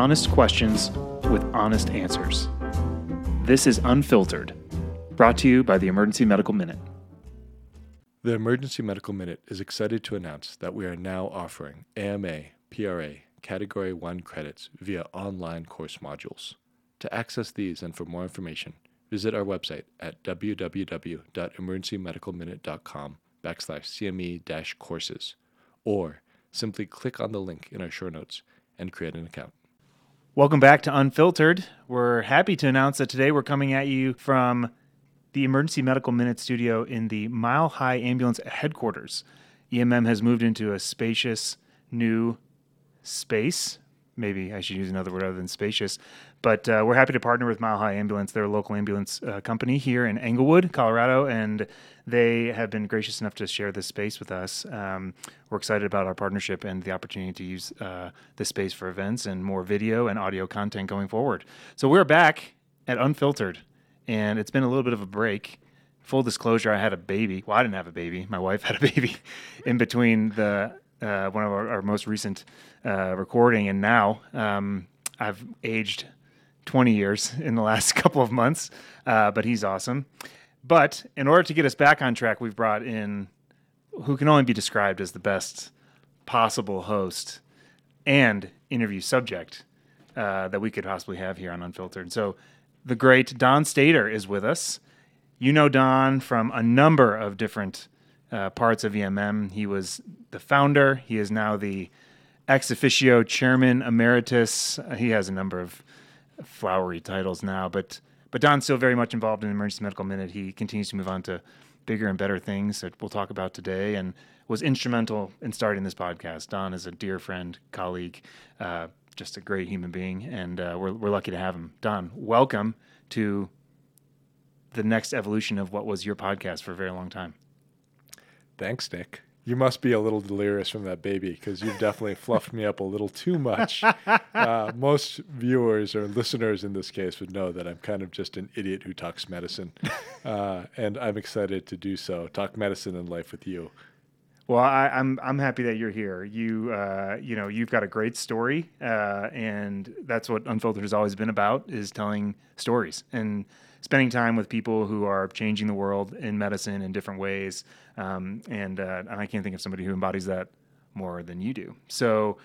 honest questions with honest answers. This is Unfiltered, brought to you by the Emergency Medical Minute. The Emergency Medical Minute is excited to announce that we are now offering AMA, PRA, Category 1 credits via online course modules. To access these and for more information, visit our website at www.emergencymedicalminute.com backslash CME courses or simply click on the link in our show notes and create an account. Welcome back to Unfiltered. We're happy to announce that today we're coming at you from the Emergency Medical Minute studio in the Mile High Ambulance headquarters. EMM has moved into a spacious new space. Maybe I should use another word other than spacious. But uh, we're happy to partner with Mile High Ambulance. They're a local ambulance uh, company here in Englewood, Colorado, and they have been gracious enough to share this space with us. Um, we're excited about our partnership and the opportunity to use uh, this space for events and more video and audio content going forward. So we're back at Unfiltered, and it's been a little bit of a break. Full disclosure, I had a baby. Well, I didn't have a baby. My wife had a baby in between the uh, one of our, our most recent uh, recording and now. Um, I've aged 20 years in the last couple of months, uh, but he's awesome. But in order to get us back on track, we've brought in who can only be described as the best possible host and interview subject uh, that we could possibly have here on Unfiltered. So the great Don Stader is with us. You know Don from a number of different uh, parts of EMM. He was the founder. He is now the ex officio chairman emeritus. He has a number of flowery titles now, but but Don's still very much involved in Emergency Medical Minute. He continues to move on to bigger and better things that we'll talk about today, and was instrumental in starting this podcast. Don is a dear friend, colleague, uh, just a great human being, and uh, we're we're lucky to have him. Don, welcome to the next evolution of what was your podcast for a very long time. Thanks, Nick. You must be a little delirious from that baby because you've definitely fluffed me up a little too much. Uh, most viewers or listeners in this case would know that I'm kind of just an idiot who talks medicine. Uh, and I'm excited to do so, talk medicine and life with you. Well, I, am I'm, I'm happy that you're here. You uh, you know you've got a great story, uh, and that's what Unfiltered has always been about: is telling stories and spending time with people who are changing the world in medicine in different ways. Um, and, uh, and I can't think of somebody who embodies that more than you do. So,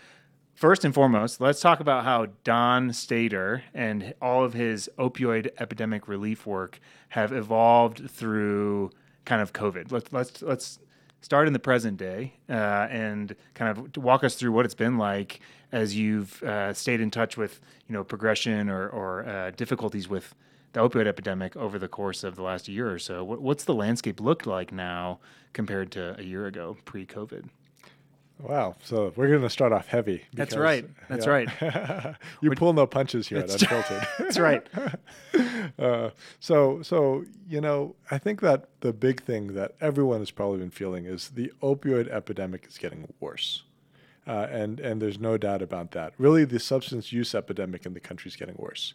first and foremost, let's talk about how Don Stader and all of his opioid epidemic relief work have evolved through kind of COVID. Let's let's let's start in the present day uh, and kind of walk us through what it's been like as you've uh, stayed in touch with you know progression or, or uh, difficulties with the opioid epidemic over the course of the last year or so. What's the landscape looked like now compared to a year ago, pre-COVID? Wow. So we're going to start off heavy. Because, That's right. That's yeah. right. you pull no punches here at Unfiltered. That's right. uh, so, so you know, I think that the big thing that everyone has probably been feeling is the opioid epidemic is getting worse. Uh, and and there's no doubt about that. Really, the substance use epidemic in the country is getting worse.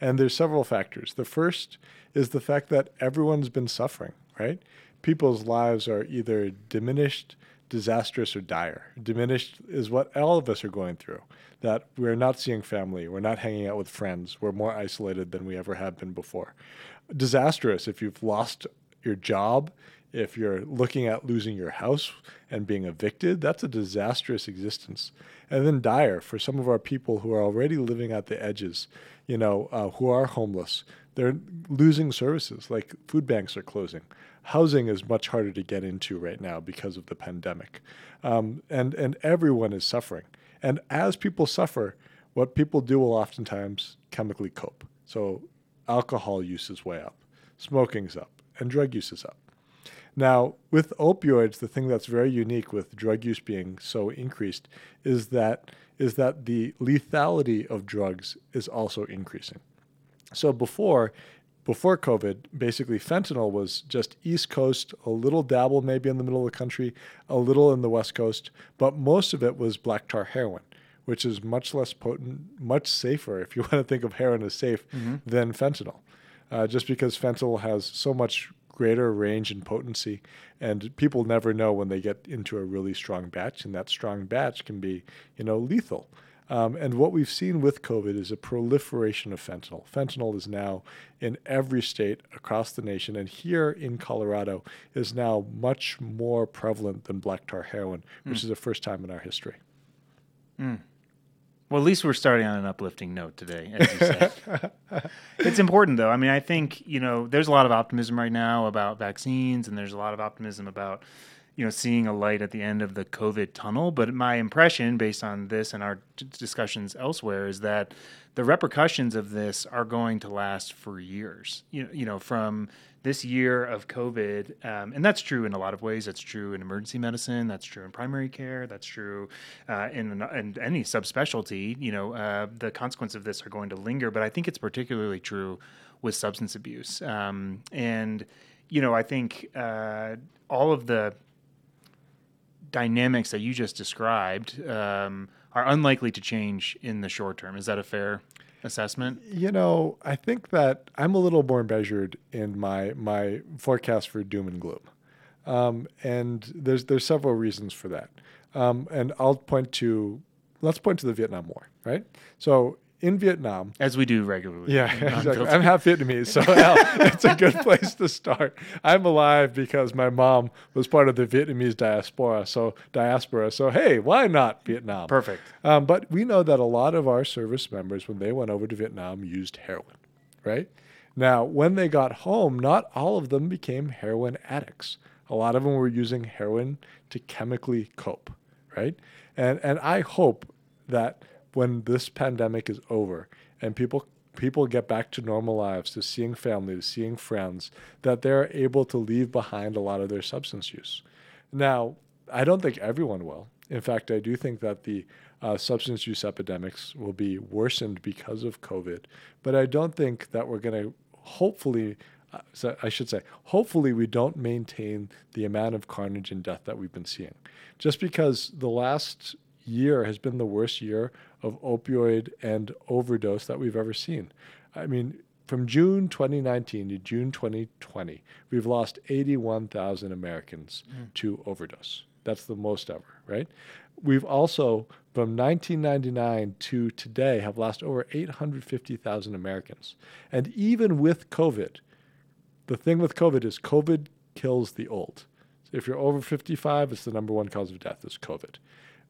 And there's several factors. The first is the fact that everyone's been suffering, right? People's lives are either diminished, disastrous, or dire. Diminished is what all of us are going through. That we're not seeing family, we're not hanging out with friends, we're more isolated than we ever have been before. Disastrous if you've lost your job, if you're looking at losing your house and being evicted, that's a disastrous existence. And then dire for some of our people who are already living at the edges, you know, uh, who are homeless. They're losing services like food banks are closing. Housing is much harder to get into right now because of the pandemic. Um, and, and everyone is suffering. And as people suffer, what people do will oftentimes chemically cope. So alcohol use is way up, smoking's up, and drug use is up. Now, with opioids, the thing that's very unique with drug use being so increased is that is that the lethality of drugs is also increasing. So before before COVID, basically fentanyl was just East Coast, a little dabble maybe in the middle of the country, a little in the West Coast, but most of it was black tar heroin, which is much less potent, much safer, if you want to think of heroin as safe, mm-hmm. than fentanyl. Uh, just because fentanyl has so much greater range and potency. And people never know when they get into a really strong batch, and that strong batch can be, you know, lethal. Um, and what we've seen with COVID is a proliferation of fentanyl. Fentanyl is now in every state across the nation, and here in Colorado is now much more prevalent than black tar heroin, which mm. is the first time in our history. Mm. Well, at least we're starting on an uplifting note today, as you said. it's important, though. I mean, I think you know there's a lot of optimism right now about vaccines, and there's a lot of optimism about you know seeing a light at the end of the COVID tunnel. But my impression, based on this and our discussions elsewhere, is that the repercussions of this are going to last for years. You know, you know from this year of COVID, um, and that's true in a lot of ways. That's true in emergency medicine. That's true in primary care. That's true uh, in, in, any subspecialty. You know, uh, the consequences of this are going to linger. But I think it's particularly true with substance abuse. Um, and you know, I think uh, all of the dynamics that you just described um, are unlikely to change in the short term. Is that a fair assessment? You know, I think that I'm a little more measured in my my forecast for doom and gloom, um, and there's there's several reasons for that. Um, and I'll point to let's point to the Vietnam War, right? So in Vietnam. As we do regularly. Yeah, exactly. I'm half Vietnamese, so hell, it's a good place to start. I'm alive because my mom was part of the Vietnamese diaspora. So diaspora. So hey, why not Vietnam? Perfect. Um, but we know that a lot of our service members, when they went over to Vietnam, used heroin, right? Now, when they got home, not all of them became heroin addicts. A lot of them were using heroin to chemically cope, right? And and I hope that when this pandemic is over and people people get back to normal lives, to seeing family, to seeing friends, that they're able to leave behind a lot of their substance use. Now, I don't think everyone will. In fact, I do think that the uh, substance use epidemics will be worsened because of COVID. But I don't think that we're going to hopefully, uh, so I should say, hopefully, we don't maintain the amount of carnage and death that we've been seeing. Just because the last year has been the worst year of opioid and overdose that we've ever seen. I mean, from June 2019 to June 2020, we've lost 81,000 Americans mm. to overdose. That's the most ever, right? We've also, from 1999 to today, have lost over 850,000 Americans. And even with COVID, the thing with COVID is COVID kills the old. If you're over 55, it's the number one cause of death is COVID.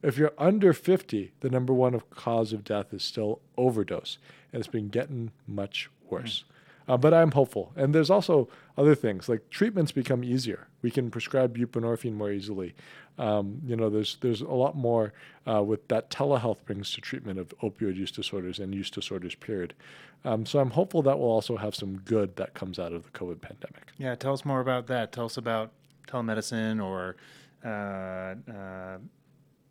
If you're under 50, the number one of cause of death is still overdose, and it's been getting much worse. Mm. Uh, but I'm hopeful. And there's also other things like treatments become easier. We can prescribe buprenorphine more easily. Um, you know, there's there's a lot more uh, with that telehealth brings to treatment of opioid use disorders and use disorders. Period. Um, so I'm hopeful that will also have some good that comes out of the COVID pandemic. Yeah, tell us more about that. Tell us about telemedicine or uh, uh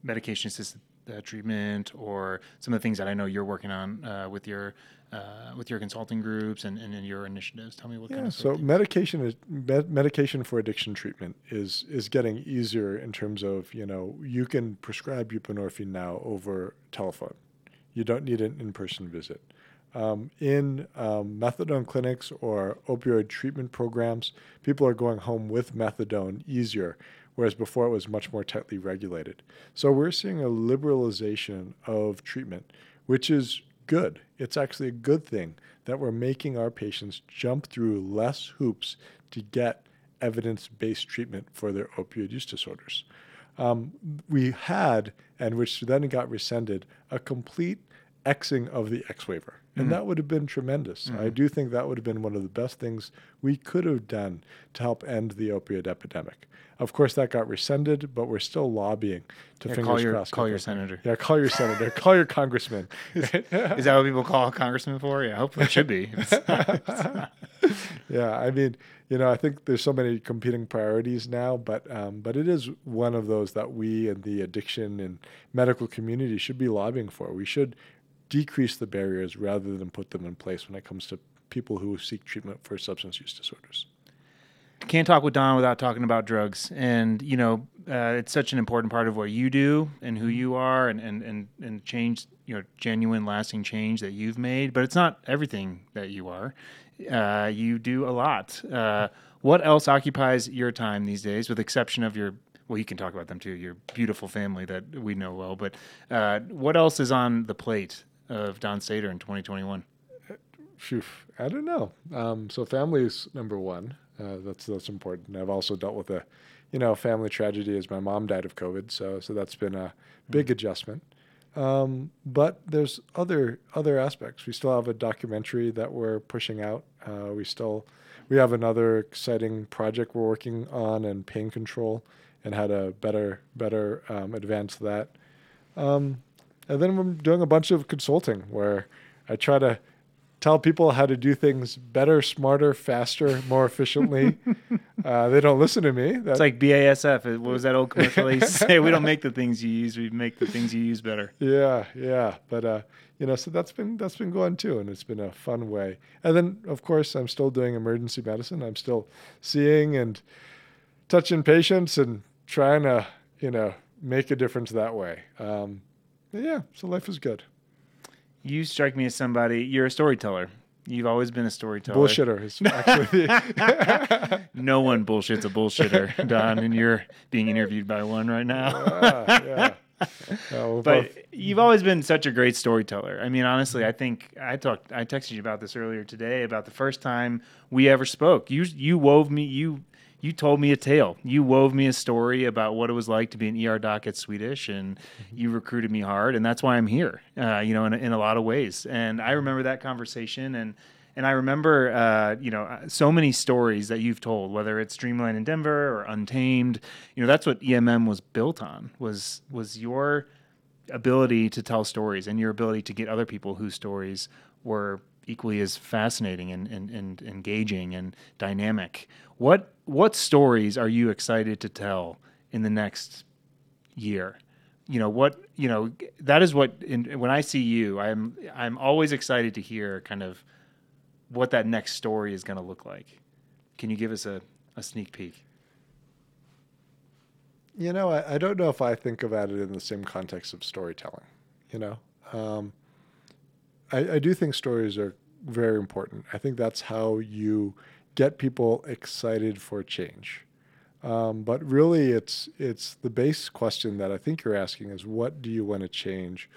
medication assisted uh, treatment or some of the things that I know you're working on uh, with your uh, with your consulting groups and, and in your initiatives. Tell me what yeah, kind of so medication is med- medication for addiction treatment is is getting easier in terms of you know you can prescribe buprenorphine now over telephone. You don't need an in person visit. Um, in um, methadone clinics or opioid treatment programs, people are going home with methadone easier whereas before it was much more tightly regulated. So we're seeing a liberalization of treatment, which is good. It's actually a good thing that we're making our patients jump through less hoops to get evidence based treatment for their opioid use disorders. Um, we had, and which then got rescinded, a complete Xing of the X waiver. And mm-hmm. that would have been tremendous. Mm-hmm. I do think that would have been one of the best things we could have done to help end the opioid epidemic. Of course, that got rescinded, but we're still lobbying to yeah, fingers call your, crossed. Call your senator. Yeah, call your senator. call your congressman. Is, is, that what people call a congressman for? Yeah, hopefully it should be. yeah, I mean, you know, I think there's so many competing priorities now, but um, but it is one of those that we and the addiction and medical community should be lobbying for. We should decrease the barriers rather than put them in place when it comes to people who seek treatment for substance use disorders can't talk with Don without talking about drugs. And, you know, uh, it's such an important part of what you do and who you are and, and, and, and change, you know, genuine, lasting change that you've made. But it's not everything that you are. Uh, you do a lot. Uh, what else occupies your time these days, with exception of your well, you can talk about them too. Your beautiful family that we know well. But uh, what else is on the plate of Don Stader in 2021? Phew, I don't know. Um, so family is number one. Uh, that's that's important. I've also dealt with a, you know, family tragedy as my mom died of COVID. So so that's been a big mm-hmm. adjustment. Um, but there's other other aspects. We still have a documentary that we're pushing out. Uh, we still we have another exciting project we're working on and pain control and how to better better um, advance that. Um, and then I'm doing a bunch of consulting where I try to tell people how to do things better, smarter, faster, more efficiently. uh, they don't listen to me. That, it's like BASF. What was that old commercial they say? We don't make the things you use; we make the things you use better. Yeah, yeah. But uh, you know, so that's been that's been going too, and it's been a fun way. And then, of course, I'm still doing emergency medicine. I'm still seeing and touching patients and trying to, you know, make a difference that way. Um, yeah, so life is good. You strike me as somebody. You're a storyteller. You've always been a storyteller. Bullshitter is actually. no one bullshits a bullshitter, Don, and you're being interviewed by one right now. uh, yeah. No, but both. you've always been such a great storyteller. I mean, honestly, I think I talked, I texted you about this earlier today about the first time we ever spoke. You, you wove me, you you told me a tale. You wove me a story about what it was like to be an ER doc at Swedish, and mm-hmm. you recruited me hard, and that's why I'm here. Uh, you know, in, in a lot of ways. And I remember that conversation, and and I remember, uh, you know, uh, so many stories that you've told, whether it's Dreamland in Denver or Untamed. You know, that's what EMM was built on. Was was your ability to tell stories and your ability to get other people whose stories were equally as fascinating and, and, and engaging and dynamic. What what stories are you excited to tell in the next year? You know what you know that is what in, when I see you, I'm I'm always excited to hear kind of what that next story is going to look like. Can you give us a, a sneak peek? You know, I, I don't know if I think about it in the same context of storytelling. You know, um, I, I do think stories are very important. I think that's how you get people excited for change. Um, but really, it's it's the base question that I think you're asking is what do you want to change,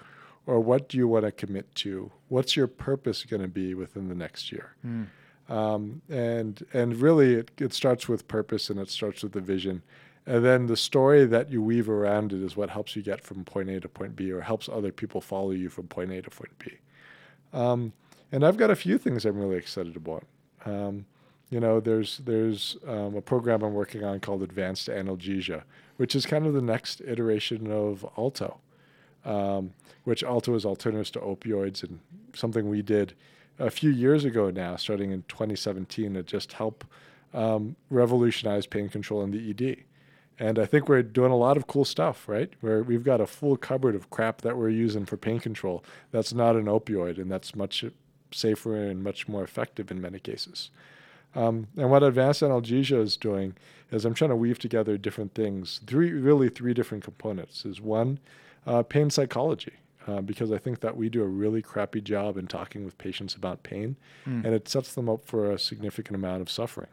or what do you want to commit to? What's your purpose going to be within the next year? Mm. Um, and and really, it, it starts with purpose and it starts with the vision, and then the story that you weave around it is what helps you get from point A to point B, or helps other people follow you from point A to point B. Um, and I've got a few things I'm really excited about. Um, you know, there's there's um, a program I'm working on called Advanced Analgesia, which is kind of the next iteration of Alto, um, which Alto is alternatives to opioids and something we did a few years ago now, starting in 2017, to just help um, revolutionize pain control in the ED. And I think we're doing a lot of cool stuff, right? Where we've got a full cupboard of crap that we're using for pain control that's not an opioid and that's much safer and much more effective in many cases. Um, and what advanced analgesia is doing is I'm trying to weave together different things. Three, really, three different components. Is one, uh, pain psychology, uh, because I think that we do a really crappy job in talking with patients about pain, mm. and it sets them up for a significant amount of suffering.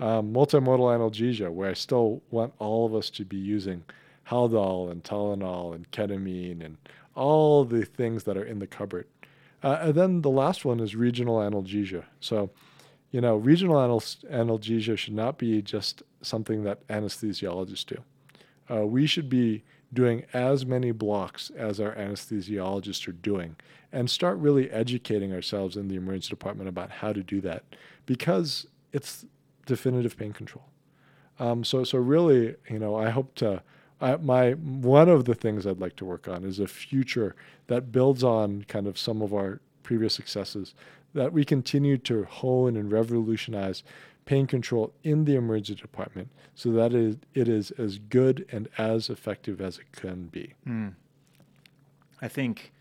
Um, multimodal analgesia, where I still want all of us to be using Haldol and Tylenol and ketamine and all the things that are in the cupboard. Uh, and then the last one is regional analgesia. So you know, regional analgesia should not be just something that anesthesiologists do. Uh, we should be doing as many blocks as our anesthesiologists are doing and start really educating ourselves in the emergency department about how to do that because it's definitive pain control. Um, so, so really, you know, I hope to. I, my one of the things I'd like to work on is a future that builds on kind of some of our previous successes that we continue to hone and revolutionize pain control in the emergency department so that it is as good and as effective as it can be. Mm. I think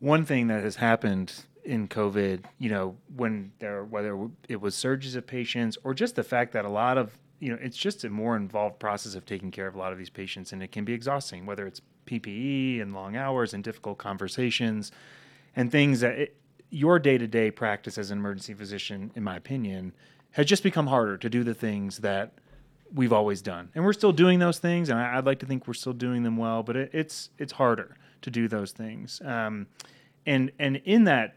one thing that has happened in COVID, you know, when there, whether it was surges of patients or just the fact that a lot of, you know, it's just a more involved process of taking care of a lot of these patients and it can be exhausting, whether it's PPE and long hours and difficult conversations and things that it, your day to day practice as an emergency physician, in my opinion, has just become harder to do the things that we've always done, and we're still doing those things. And I, would like to think we're still doing them well, but it, it's it's harder to do those things. Um, and and in that,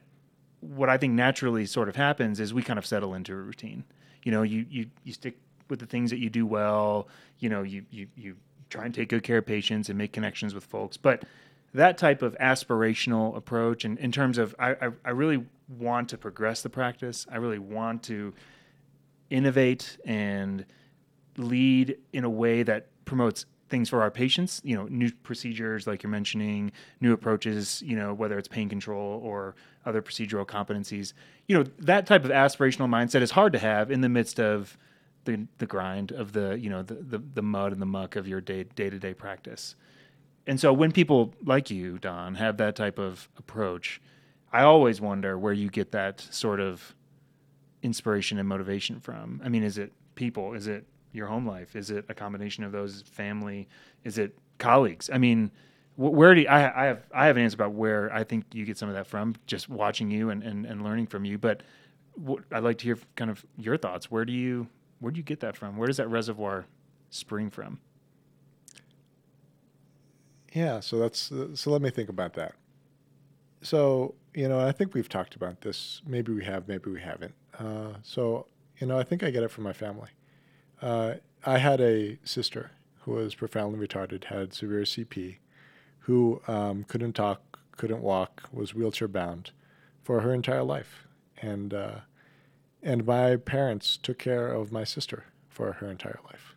what I think naturally sort of happens is we kind of settle into a routine. You know, you you you stick with the things that you do well. You know, you you you try and take good care of patients and make connections with folks, but that type of aspirational approach and in terms of I, I, I really want to progress the practice i really want to innovate and lead in a way that promotes things for our patients you know new procedures like you're mentioning new approaches you know whether it's pain control or other procedural competencies. You know that type of aspirational mindset is hard to have in the midst of the the grind of the you know the the, the mud and the muck of your day day to day practice. And so when people like you don have that type of approach i always wonder where you get that sort of inspiration and motivation from. I mean is it people? Is it your home life? Is it a combination of those? Family? Is it colleagues? I mean, where do you, I, I have I have an answer about where I think you get some of that from, just watching you and, and, and learning from you. But what, I'd like to hear kind of your thoughts. Where do you where do you get that from? Where does that reservoir spring from? Yeah, so that's so. Let me think about that. So you know, I think we've talked about this. Maybe we have, maybe we haven't. Uh, so you know, I think I get it from my family. Uh, I had a sister who was profoundly retarded, had severe CP, who um, couldn't talk, couldn't walk, was wheelchair bound for her entire life, and uh, and my parents took care of my sister for her entire life,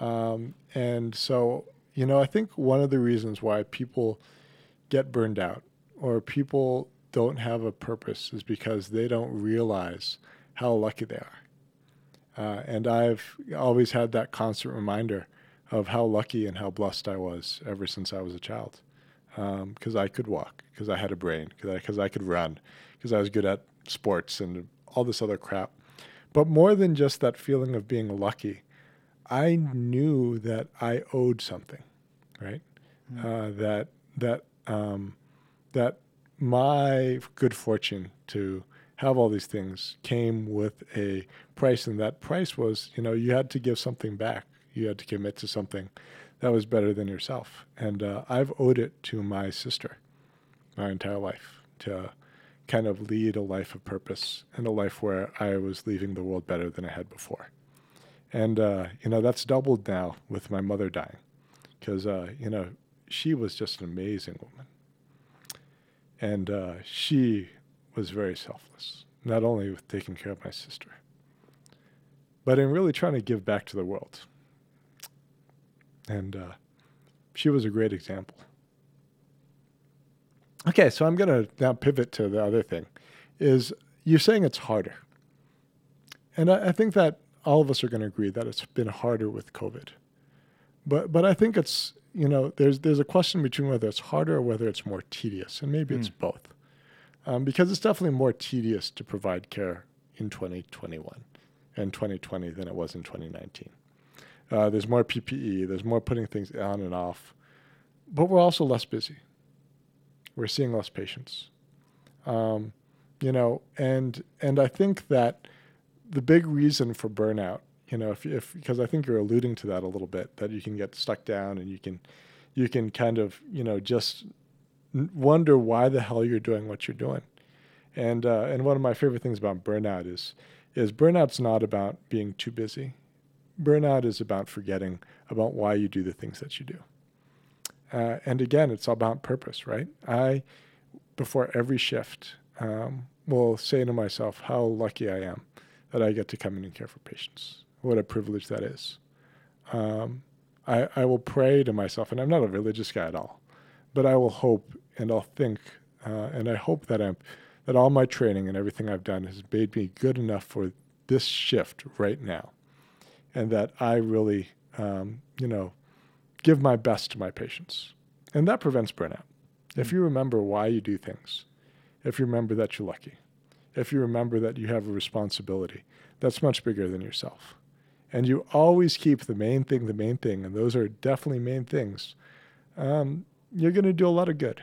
um, and so you know I think one of the reasons why people get burned out or people don't have a purpose is because they don't realize how lucky they are uh, and I've always had that constant reminder of how lucky and how blessed I was ever since I was a child. Because um, I could walk, because I had a brain, because I, I could run, because I was good at sports and all this other crap. But more than just that feeling of being lucky, I knew that I owed something, right? Mm. Uh, that that um, that my good fortune to have all these things came with a price, and that price was, you know, you had to give something back. You had to commit to something that was better than yourself. And uh, I've owed it to my sister my entire life to kind of lead a life of purpose and a life where I was leaving the world better than I had before. And, uh, you know, that's doubled now with my mother dying because, uh, you know, she was just an amazing woman. And uh, she was very selfless, not only with taking care of my sister, but in really trying to give back to the world. And uh, she was a great example. Okay, so I'm going to now pivot to the other thing. Is you're saying it's harder, and I, I think that all of us are going to agree that it's been harder with COVID. But but I think it's you know there's there's a question between whether it's harder or whether it's more tedious, and maybe mm. it's hmm. both um, because it's definitely more tedious to provide care in 2021 and 2020 than it was in 2019. Uh, there's more PPE, there's more putting things on and off, but we're also less busy. We're seeing less patients. Um, you know, and and I think that the big reason for burnout, you know, if, if because I think you're alluding to that a little bit, that you can get stuck down and you can you can kind of you know just wonder why the hell you're doing what you're doing. And uh, and one of my favorite things about burnout is is burnout's not about being too busy. Burnout is about forgetting about why you do the things that you do. Uh, and again, it's about purpose, right? I, before every shift, um, will say to myself how lucky I am that I get to come in and care for patients. What a privilege that is. Um, I, I will pray to myself, and I'm not a religious guy at all, but I will hope and I'll think, uh, and I hope that I'm that all my training and everything I've done has made me good enough for this shift right now, and that I really, um, you know, give my best to my patients, and that prevents burnout. Mm-hmm. If hmm. you remember why you do things, if you remember that you're lucky, if you remember that you have a responsibility that's much bigger than yourself, and you always keep the main thing the main thing, and those are definitely main things, um, you're going to do a lot of good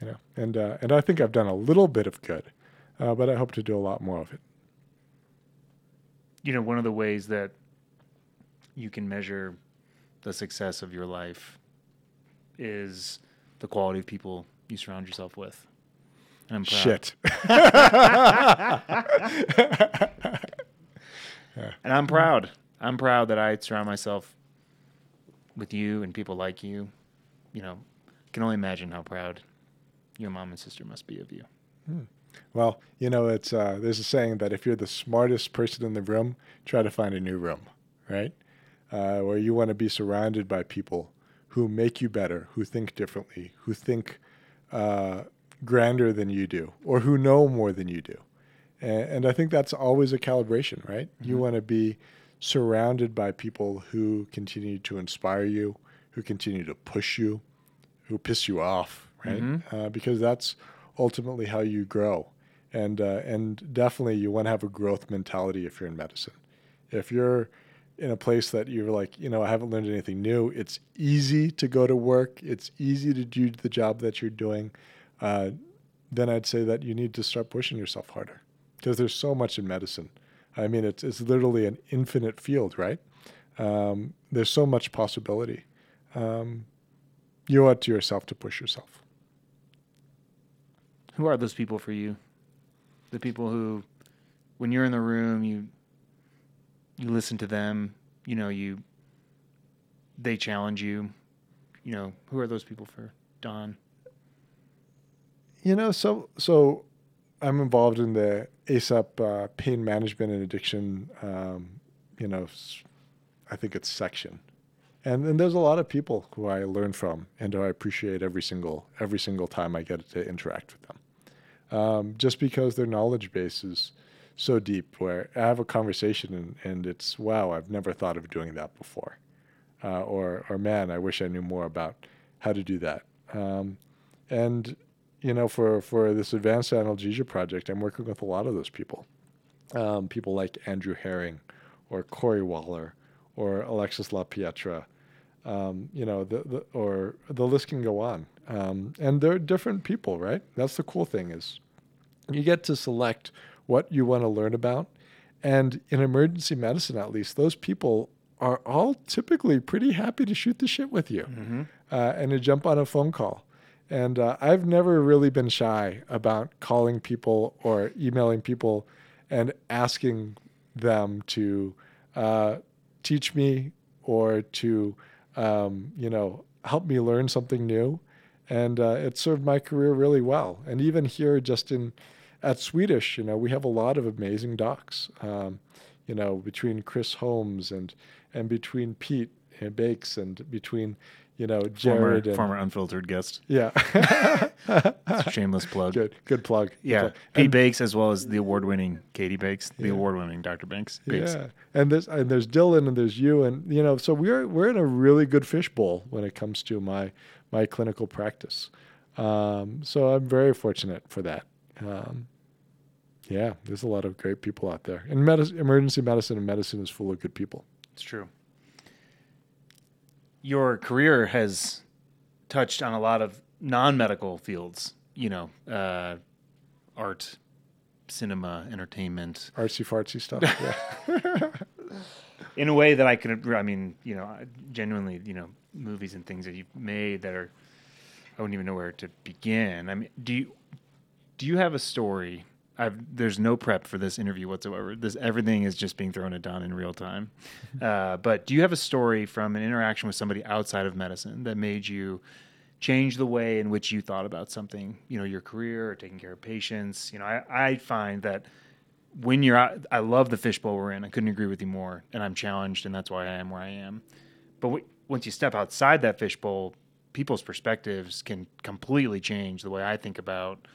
you know, and uh, and I think I've done a little bit of good, uh, but I hope to do a lot more of it. You know, one of the ways that you can measure the success of your life is the quality of people you surround yourself with. And I'm proud. Shit. And I'm proud. I'm proud that I surround myself with you and people like you. You know, can only imagine how proud your mom and sister must be of you. Well, you know, it's uh, there's a saying that if you're the smartest person in the room, try to find a new room, right? Uh, where you want to be surrounded by people who make you better, who think differently, who think uh, grander than you do, or who know more than you do. And, and I think that's always a calibration, right? You want to be surrounded by people who continue to inspire you, who continue to push you, who piss you off, right? Uh, because that's ultimately how you grow. And uh, and definitely you want to have a growth mentality if you're in medicine. If you're in a place that you're like, you know, I haven't learned anything new. It's easy to go to work. It's easy to do the job that you're doing. Uh, then I'd say that you need to start pushing yourself harder because there's so much in medicine. I mean, it's it's literally an infinite field, right? Um, there's so much possibility. Um, you owe it to yourself to push yourself. Who are those people for you? The people who, when you're in the room, you you listen to them. You know, you they challenge you. You know, who are those people for Don? You know, so so I'm involved in the ACEP uh, pain management and addiction. Um, you know, I think it's section, and and there's a lot of people who I learn from and who I appreciate every single every single time I get to interact with them, um, just because their knowledge base is so deep. Where I have a conversation and, and it's wow, I've never thought of doing that before, uh, or or man, I wish I knew more about how to do that. Um, and you know, for for this advanced analgesia project, I'm working with a lot of those people. Um, people like Andrew Herring, or Corey Waller, or Alexis LaPietra. Um, you know, the, the or the list can go on. Um, and they're different people, right? That's the cool thing is, you get to select what you want to learn about, and in emergency medicine, at least, those people are all typically pretty happy to shoot the shit with you Mm-hmm. uh, and to jump on a phone call. And uh, I've never really been shy about calling people or emailing people and asking them to uh, teach me or to, um, you know, help me learn something new. And uh, it served my career really well. And even here, just in at Swedish, you know, we have a lot of amazing docs. Um, you know, between Chris Holmes and and between Pete and Bakes and between you know Former, Jared and former unfiltered guest. yeah, Shameless plug. good good plug. Good Yeah, plug. Pete And- Bakes as well as the award-winning Katie Bakes, the Yeah. award-winning Dr. Banks. Bakes. Yeah, and there's and there's Dylan and there's you and you know so we're we're in a really good fishbowl when it comes to my my clinical practice. Um, so I'm very fortunate for that. Um, yeah, there's a lot of great people out there, and medicine, emergency medicine and medicine is full of good people. It's true. Your career has touched on a lot of non-medical fields. You know, uh, art, cinema, entertainment. Artsy fartsy stuff. Yeah. in a way that I could, I mean, you know, genuinely, you know, movies and things that you've made that are, I wouldn't even know where to begin. I mean, do you, do you have a story? I've, there's no prep for this interview whatsoever. This everything is just being thrown at Don in real time. Uh, but do you have a story from an interaction with somebody outside of medicine that made you change the way in which you thought about something? You know, your career or taking care of patients. You know, I, I find that when you're out, I love the fishbowl we're in. I couldn't agree with you more. And I'm challenged, and that's why I am where I am. But once you step outside that fishbowl, people's perspectives can completely change the way I think about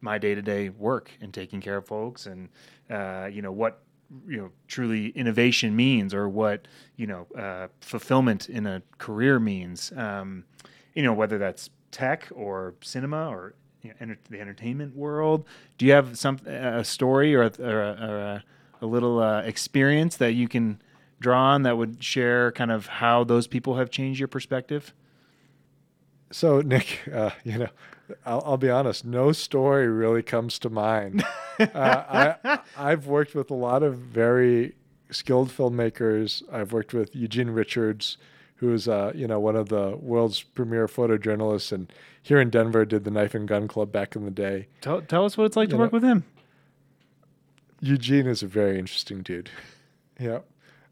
my day to day work and taking care of folks, and uh, you know what you know truly innovation means, or what you know uh, fulfillment in a career means. Um, you know whether that's tech or cinema or you know, enter- the entertainment world. Do you have some a story or a, or or a, a little uh, experience that you can draw on that would share kind of how those people have changed your perspective? So Nick, uh, you know, I'll, I'll be honest. No story really comes to mind. uh, I I've worked with a lot of very skilled filmmakers. I've worked with Eugene Richards, who is uh, you know one of the world's premier photojournalists, and here in Denver did the Knife and Gun Club back in the day. Tell, tell us what it's like You to work with him. Eugene is a very interesting dude. yeah,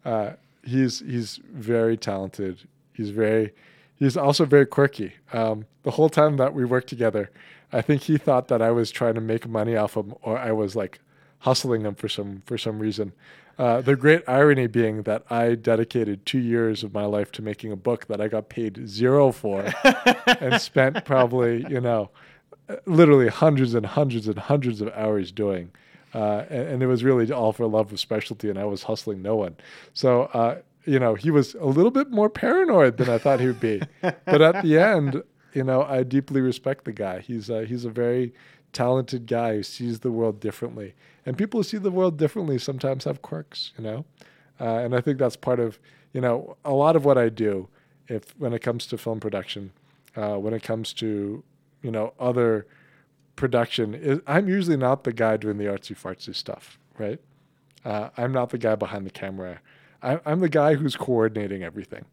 uh, he's he's very talented. He's very he's also very quirky. Um, the whole time that we worked together, I think he thought that I was trying to make money off him, or I was like hustling him for some for some reason. Uh, the great irony being that I dedicated two years of my life to making a book that I got paid zero for, and spent probably you know literally hundreds and hundreds and hundreds of hours doing. Uh, and, and it was really all for love of specialty, and I was hustling no one. So, uh, you know, he was a little bit more paranoid than I thought he would be. but at the end, you know, I deeply respect the guy. He's a, he's a very talented guy who sees the world differently. And people who see the world differently sometimes have quirks, you know? Uh, and I think that's part of, you know, a lot of what I do if when it comes to film production, uh, when it comes to, you know, other production is I'm usually not the guy doing the artsy fartsy stuff, right? Uh, I'm not the guy behind the camera. I, I'm the guy who's coordinating everything,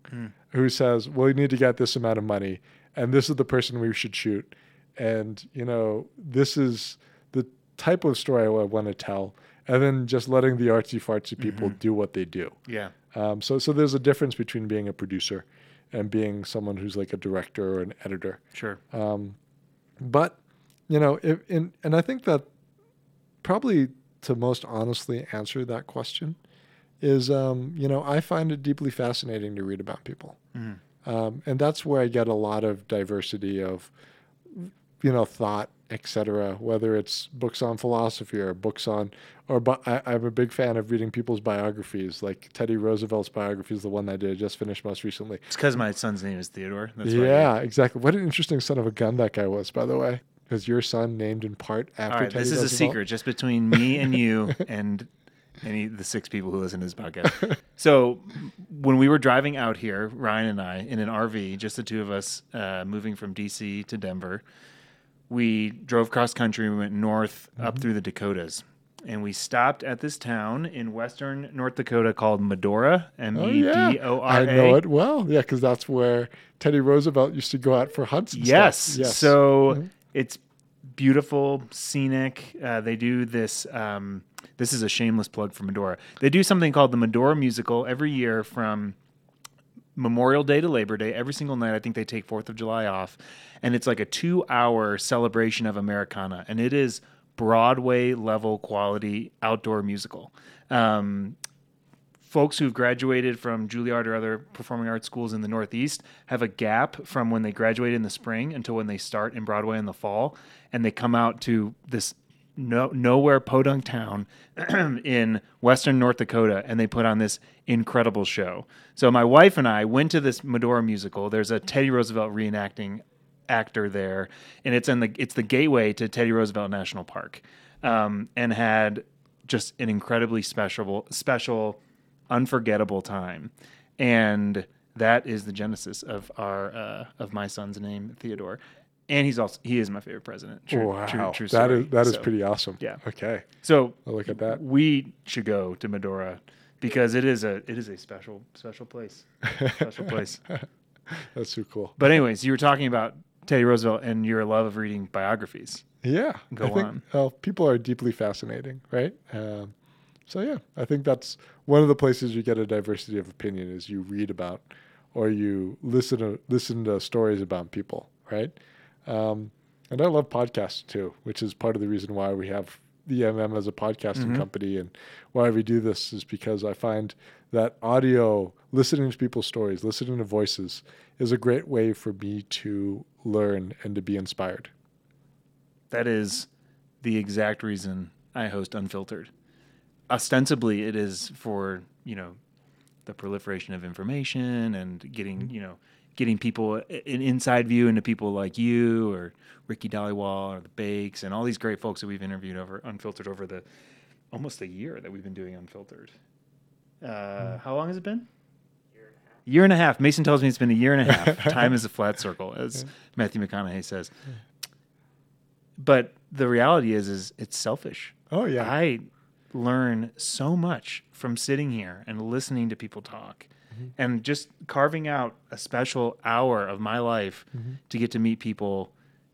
who says, "Well, you need to get this amount of money, and this is the person we should shoot, and you know, this is the type of story I want to tell." And then just letting the artsy fartsy people do what they do. Yeah. Um, so, so there's a difference between being a producer and being someone who's like a director or an editor. Sure. Um, but you know, if, in, and I think that probably to most honestly answer that question is, um, you know, I find it deeply fascinating to read about people, Mhm. um, and that's where I get a lot of diversity of, you know, thought, etc. Whether it's books on philosophy or books on, or bi- I, I'm a big fan of reading people's biographies. Like Teddy Roosevelt's biography is the one that I did just finished most recently. It's because my son's name is Theodore. That's. Yeah, exactly. What an interesting son of a gun that guy was, by the way. Is your son named in part after All right. Teddy This is a secret just between me and you and any the six people who listen to this podcast. so when we were driving out here, Ryan and I, in an RV, just the two of us, uh, moving from DC to Denver, we drove cross country. We went north Mm-hmm. up through the Dakotas. And we stopped at this town in western North Dakota called Medora, M Oh, E. D O R I A. know it well. Yeah, because that's where Teddy Roosevelt used to go out for hunts. And Yes. Stuff. Yes. So Mhm. It's beautiful, scenic. Uh, they do this. Um, this is a shameless plug for Medora. They do something called the Medora Musical every year from Memorial Day to Labor Day. Every single night, I think they take Fourth of July off, and it's like a two-hour celebration of Americana, and it is Broadway level quality outdoor musical. Um, folks who've graduated from Juilliard or other performing arts schools in the Northeast have a gap from when they graduate in the spring until when they start in Broadway in the fall, and they come out to this no, nowhere podunk town in western North Dakota, and they put on this incredible show. So my wife and I went to this Medora musical. There's a Teddy Roosevelt reenacting actor there, and it's in the it's the gateway to Teddy Roosevelt National Park, um, and had just an incredibly special special unforgettable time and that is the genesis of our uh, of my son's name theodore and he's also he is my favorite president true, wow, true, true that is that is So, pretty awesome. yeah. Okay. so I'll look at that. we should go to medora because it is a it is a special special place special place That's so cool. but anyways you were talking about teddy roosevelt and your love of reading biographies Yeah. Go I think, on. Well, people are deeply fascinating, right? Um, so yeah, I think that's one of the places you get a diversity of opinion is you read about or you listen to listen to stories about people, right? Um, and I love podcasts too, which is part of the reason why we have the MM as a podcasting Mhm. company and why we do this is because I find that audio, listening to people's stories, listening to voices, is a great way for me to learn and to be inspired. That is the exact reason I host Unfiltered. Ostensibly, it is for you know the proliferation of information and getting you know getting people an inside view into people like you or Ricky Dollywall or the Bakes and all these great folks that we've interviewed over Unfiltered over the almost a year that we've been doing Unfiltered. Uh, How long has it been? A year and a half. Mason tells me it's been a year and a half. Time is a flat circle, as Matthew McConaughey says. But the reality is, is it's selfish. Oh yeah. I learn so much from sitting here and listening to people talk and just carving out a special hour of my life to get to meet people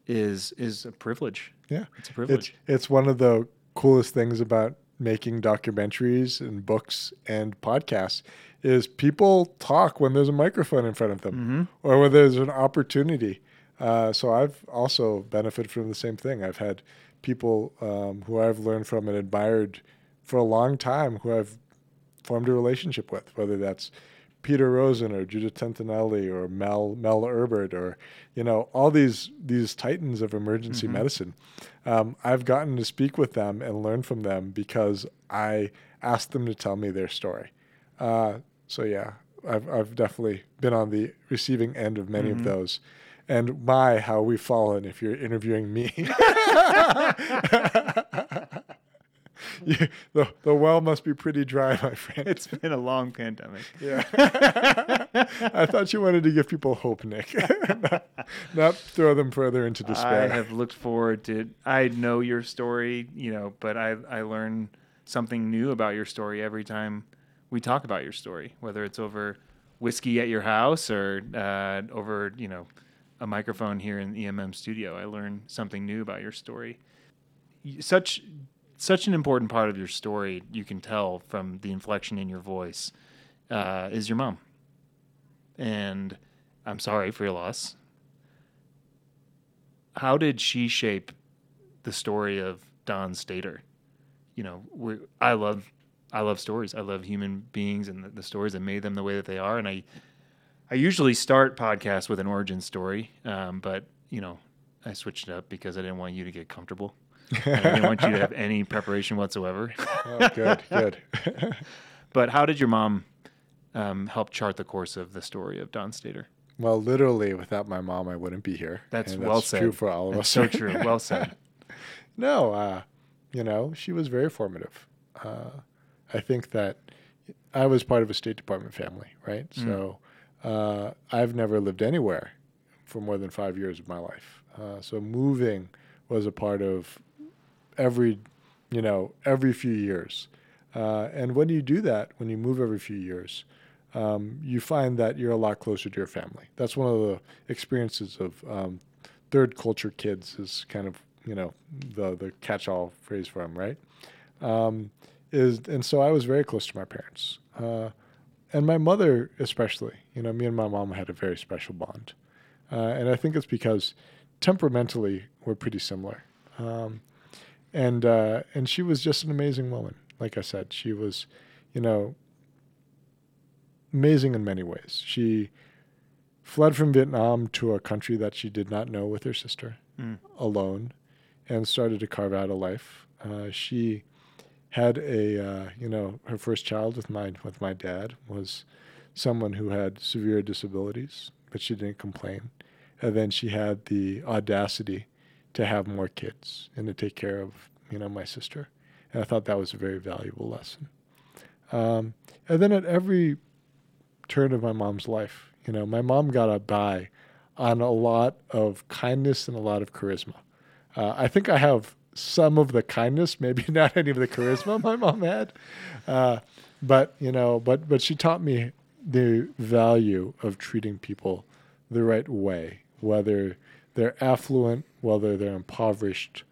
is is a privilege. Yeah, It's a privilege. It's it's one of the coolest things about making documentaries and books and podcasts is people talk when there's a microphone in front of them or when there's an opportunity. Uh, so I've also benefited from the same thing. I've had people um, who I've learned from and admired for a long time who I've formed a relationship with, whether that's Peter Rosen or Judith Tintinalli or Mel Mel Herbert or you know all these these titans of emergency medicine. Um, I've gotten to speak with them and learn from them because I asked them to tell me their story. Uh, so yeah, I've I've definitely been on the receiving end of many of those. And my, how we've fallen if you're interviewing me. You- the, the well must be pretty dry, my friend. it's been a long pandemic. Yeah. I thought you wanted to give people hope, Nick, not, not throw them further into despair. I have looked forward to. I know your story, you know, but I I learn something new about your story every time we talk about your story, whether it's over whiskey at your house or uh, over you know a microphone here in the EMM studio. I learn something new about your story. Such such an important part of your story you can tell from the inflection in your voice uh, is your mom, and I'm sorry for your loss how did she shape the story of Don Stader? You know, I love I love stories. I love human beings and the, the stories that made them the way that they are. And I I usually start podcasts with an origin story, um, but you know, I switched it up because I didn't want you to get comfortable. I didn't want you to have any preparation whatsoever. oh, good, good. but how did your mom um, help chart the course of the story of Don Stader? well, literally, without my mom, I wouldn't be here. That's and well that's said. True for all of That's us. so true. Well said. No, uh, you know, she was very formative. Uh, I think that I was part of a State Department family, right? So uh, I've never lived anywhere for more than five years of my life. Uh, so moving was a part of every, you know, every few years. Uh, and when you do that, when you move every few years, um, you find that you're a lot closer to your family. That's one of the experiences of um, third culture kids is kind of you know the the catch-all phrase for them, right? Um, is and so I was very close to my parents, uh, and my mother especially. You know, me and my mom had a very special bond, uh, and I think it's because temperamentally we're pretty similar. Um, and uh, and she was just an amazing woman. Like I said, she was, you know, amazing in many ways. She fled from Vietnam to a country that she did not know with her sister, Mm. alone, and started to carve out a life. Uh, she had a, uh, you know, her first child with my with my dad was someone who had severe disabilities, but she didn't complain. And then she had the audacity to have more kids and to take care of, you know, my sister. And I thought that was a very valuable lesson. Um, and then at every turn of my mom's life, you know, my mom got a by on a lot of kindness and a lot of charisma. Uh, I think I have some of the kindness, maybe not any of the charisma my mom had, uh, but you know, but but she taught me the value of treating people the right way, whether they're affluent, whether they're impoverished,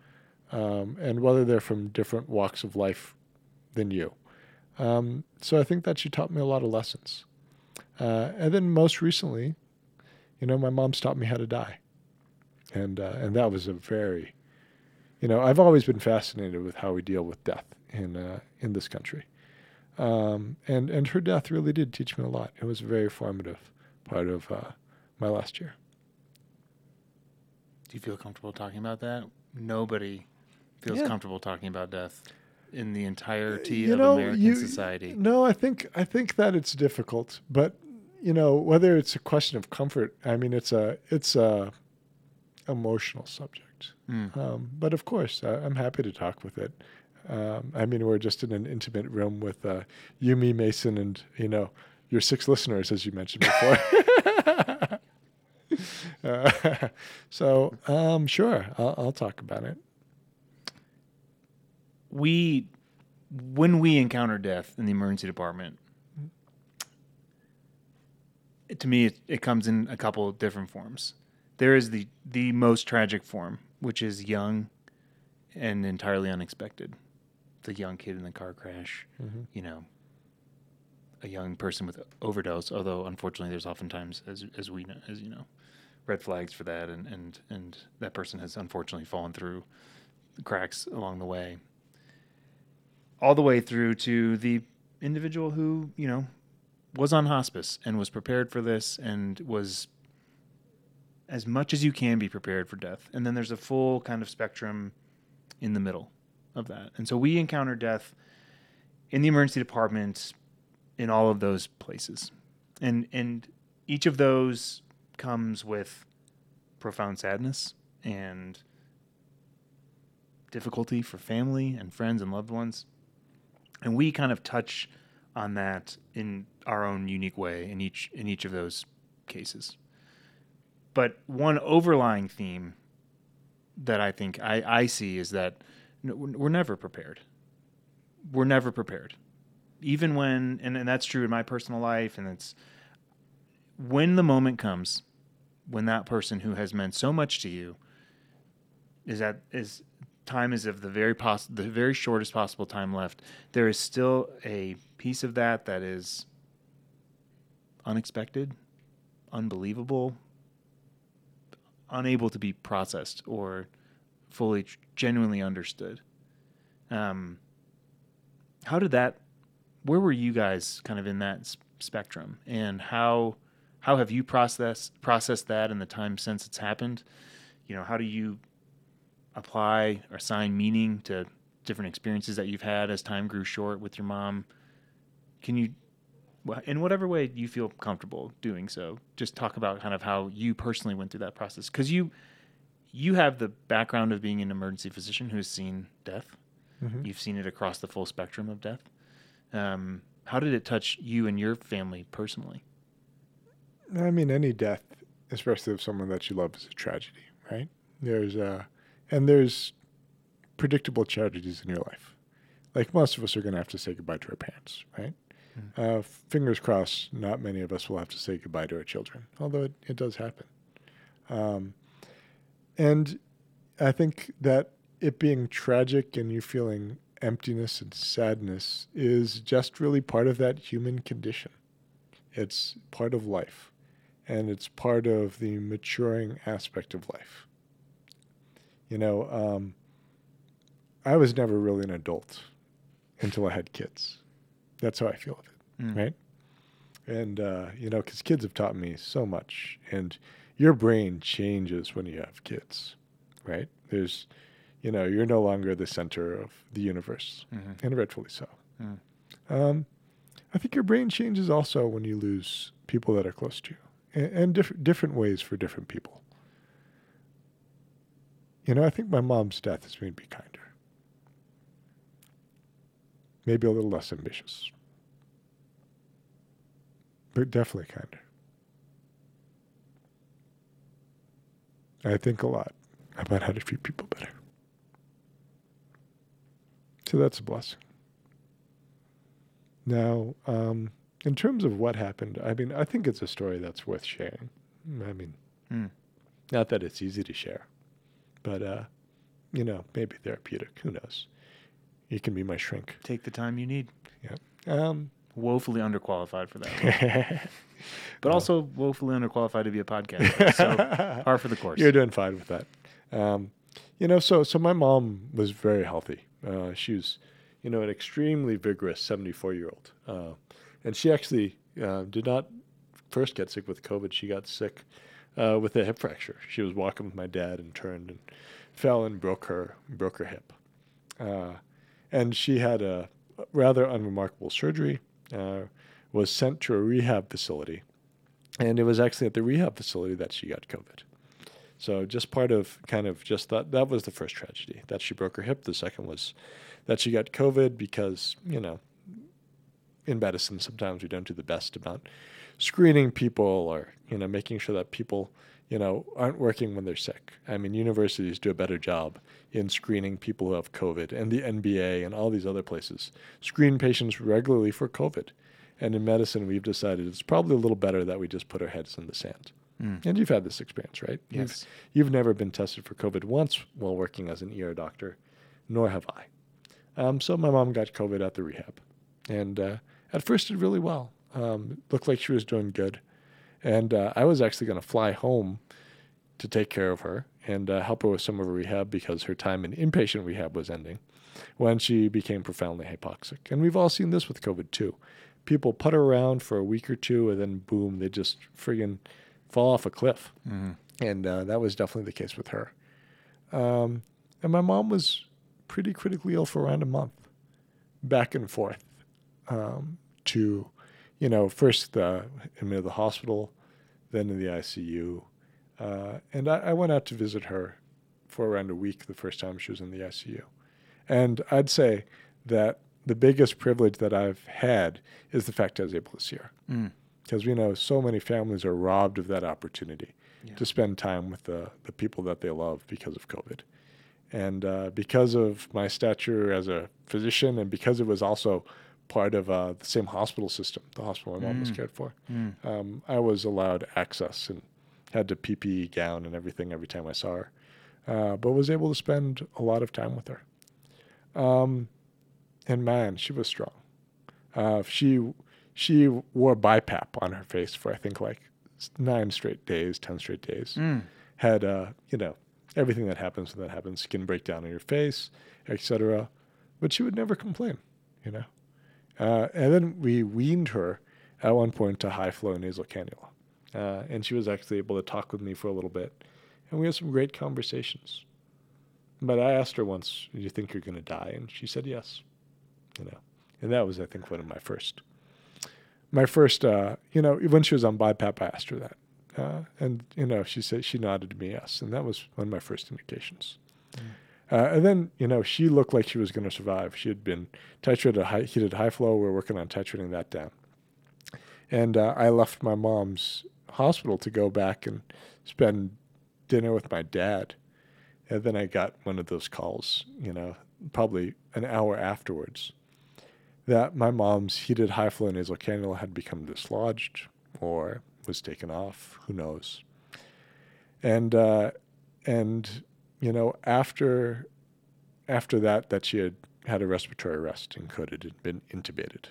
um, and whether they're from different walks of life than you. Um, so I think that she taught me a lot of lessons. Uh, and then most recently, you know, my mom's taught me how to die, and uh, and that was a very, you know, I've always been fascinated with how we deal with death in uh, in this country, um, and and her death really did teach me a lot. It was a very formative part of uh, my last year. Do you feel comfortable talking about that? Nobody feels Yeah. comfortable talking about death in the entirety You of know, American you- society. No, I think I think that it's difficult, but you know, whether it's a question of comfort, I mean, it's a it's a emotional subject. Mm. Um, but of course, I, I'm happy to talk with it. Um, I mean, we're just in an intimate room with uh, you, me, Mason, and you know your six listeners, as you mentioned before. uh, so, um, sure, I'll, I'll talk about it. We when we encounter death in the emergency department, to me, it, it comes in a couple of different forms. There is the the most tragic form, which is young and entirely unexpected. The young kid in the car crash, you know, a young person with overdose. Although unfortunately, there's oftentimes, as as we know, as you know, red flags for that, and and and that person has unfortunately fallen through cracks along the way. All the way through to the individual who you know was on hospice and was prepared for this and was as much as you can be prepared for death. And then there's a full kind of spectrum in the middle of that. And so we encounter death in the emergency department in all of those places. And and each of those comes with profound sadness and difficulty for family and friends and loved ones. And we kind of touch on that in our own unique way in each in each of those cases. But one overlying theme that I think I, I see is that we're never prepared. We're never prepared. Even when, and, and that's true in my personal life, and it's when the moment comes when that person who has meant so much to you is at is time is of the very poss- the very shortest possible time left there is still a piece of that that is unexpected unbelievable unable to be processed or fully genuinely understood. Um, how did that where were you guys kind of in that spectrum? And how how have you processed processed that in the time since it's happened? You know how do you apply or assign meaning to different experiences that you've had as time grew short with your mom? Can you in whatever way you feel comfortable doing so just talk about kind of how you personally went through that process? Because you you have the background of being an emergency physician who's seen death. Mhm. you've seen it across the full spectrum of death. Um, how did it touch you and your family personally I mean, any death, especially of someone that you love, is a tragedy, right? There's uh, and there's predictable tragedies in your life. Like most of us are going to have to say goodbye to our parents, right? Uh, fingers crossed, not many of us will have to say goodbye to our children, although it, it does happen. Um, and I think that it being tragic and you feeling emptiness and sadness is just really part of that human condition. It's part of life, and it's part of the maturing aspect of life. You know, um, I was never really an adult until I had kids. That's how I feel with it, Mm. right? And, uh, you know, because kids have taught me so much, and your brain changes when you have kids, right? There's, you know, you're no longer the center of the universe, Mhm. and rightfully so. Mm. Um, I think your brain changes also when you lose people that are close to you, and, and different different ways for different people. You know, I think my mom's death has made me kinder, maybe a little less ambitious, but definitely kinder. I think a lot about how to treat people better. So that's a blessing. Now, um, in terms of what happened, I mean, I think it's a story that's worth sharing. I mean, Mm. not that it's easy to share, but, uh, you know, maybe therapeutic. Who knows? You can be my shrink. take the time you need Yeah. Um, woefully underqualified for that but Well. also woefully underqualified to be a podcaster so par for the course You're doing fine with that. Um, you know, so so my mom was very healthy. Uh, she was, you know, an extremely vigorous 74 year old, uh, and she actually uh, did not first get sick with COVID. She got sick uh, with a hip fracture. She was walking with my dad and turned and fell and broke her broke her hip, uh, and she had a rather unremarkable surgery. Uh, was sent to a rehab facility, and it was actually at the rehab facility that she got COVID. So just part of kind of just that that was the first tragedy that she broke her hip. The second was that she got COVID because you know in medicine sometimes we don't do the best about screening people or you know making sure that people you know, aren't working when they're sick. I mean, universities do a better job in screening people who have COVID, and the NBA and all these other places screen patients regularly for COVID. And in medicine, we've decided it's probably a little better that we just put our heads in the sand. Mm. And you've had this experience, right? Yes. You've, you've never been tested for COVID once while working as an ER doctor, nor have I. Um, so my mom got COVID at the rehab. And uh, at first did really well. Um, looked like she was doing good. And uh, I was actually going to fly home to take care of her and uh, help her with some of her rehab because her time in inpatient rehab was ending when she became profoundly hypoxic. And we've all seen this with COVID too. People putter around for a week or two and then boom, they just friggin' fall off a cliff. Mm-hmm. And uh, that was definitely the case with her. Um, and my mom was pretty critically ill for around a month, back and forth um, to, you know, first the, in the hospital, then in the ICU. Uh, and I, I went out to visit her for around a week the first time she was in the ICU. And I'd say that the biggest privilege that I've had is the fact I was able to see her. Mm. Because we know so many families are robbed of that opportunity Yeah. to spend time with the, the people that they love because of COVID. And uh, because of my stature as a physician, and because it was also part of uh, the same hospital system, the hospital my mom was Mm. cared for, Mm. um, I was allowed access and had to PPE gown and everything every time I saw her, uh, but was able to spend a lot of time with her. Um, and man, she was strong. Uh, she she wore BiPAP on her face for I think like nine straight days, ten straight days. Mm. Had uh, you know everything that happens when that happens, skin breakdown on your face, etc. But she would never complain, you know. Uh, and then we weaned her at one point to high flow nasal cannula. Uh, and she was actually able to talk with me for a little bit. And we had some great conversations. But I asked her once, Do you think you're going to die? And she said yes. You know, and that was, I think, one of my first. My first, uh, you know, when she was on BiPAP, I asked her that. Uh, and, you know, she said, she nodded to me yes. And that was one of my first indications. Uh, and then, you know, she looked like she was going to survive. She had been titrated high, heated high flow. We are working on titrating that down. And uh, I left my mom's hospital to go back and spend dinner with my dad. And then I got one of those calls, you know, probably an hour afterwards, that my mom's heated high flow nasal cannula had become dislodged or was taken off. Who knows? And uh, and you know after after that that she had had a respiratory arrest and could had been intubated.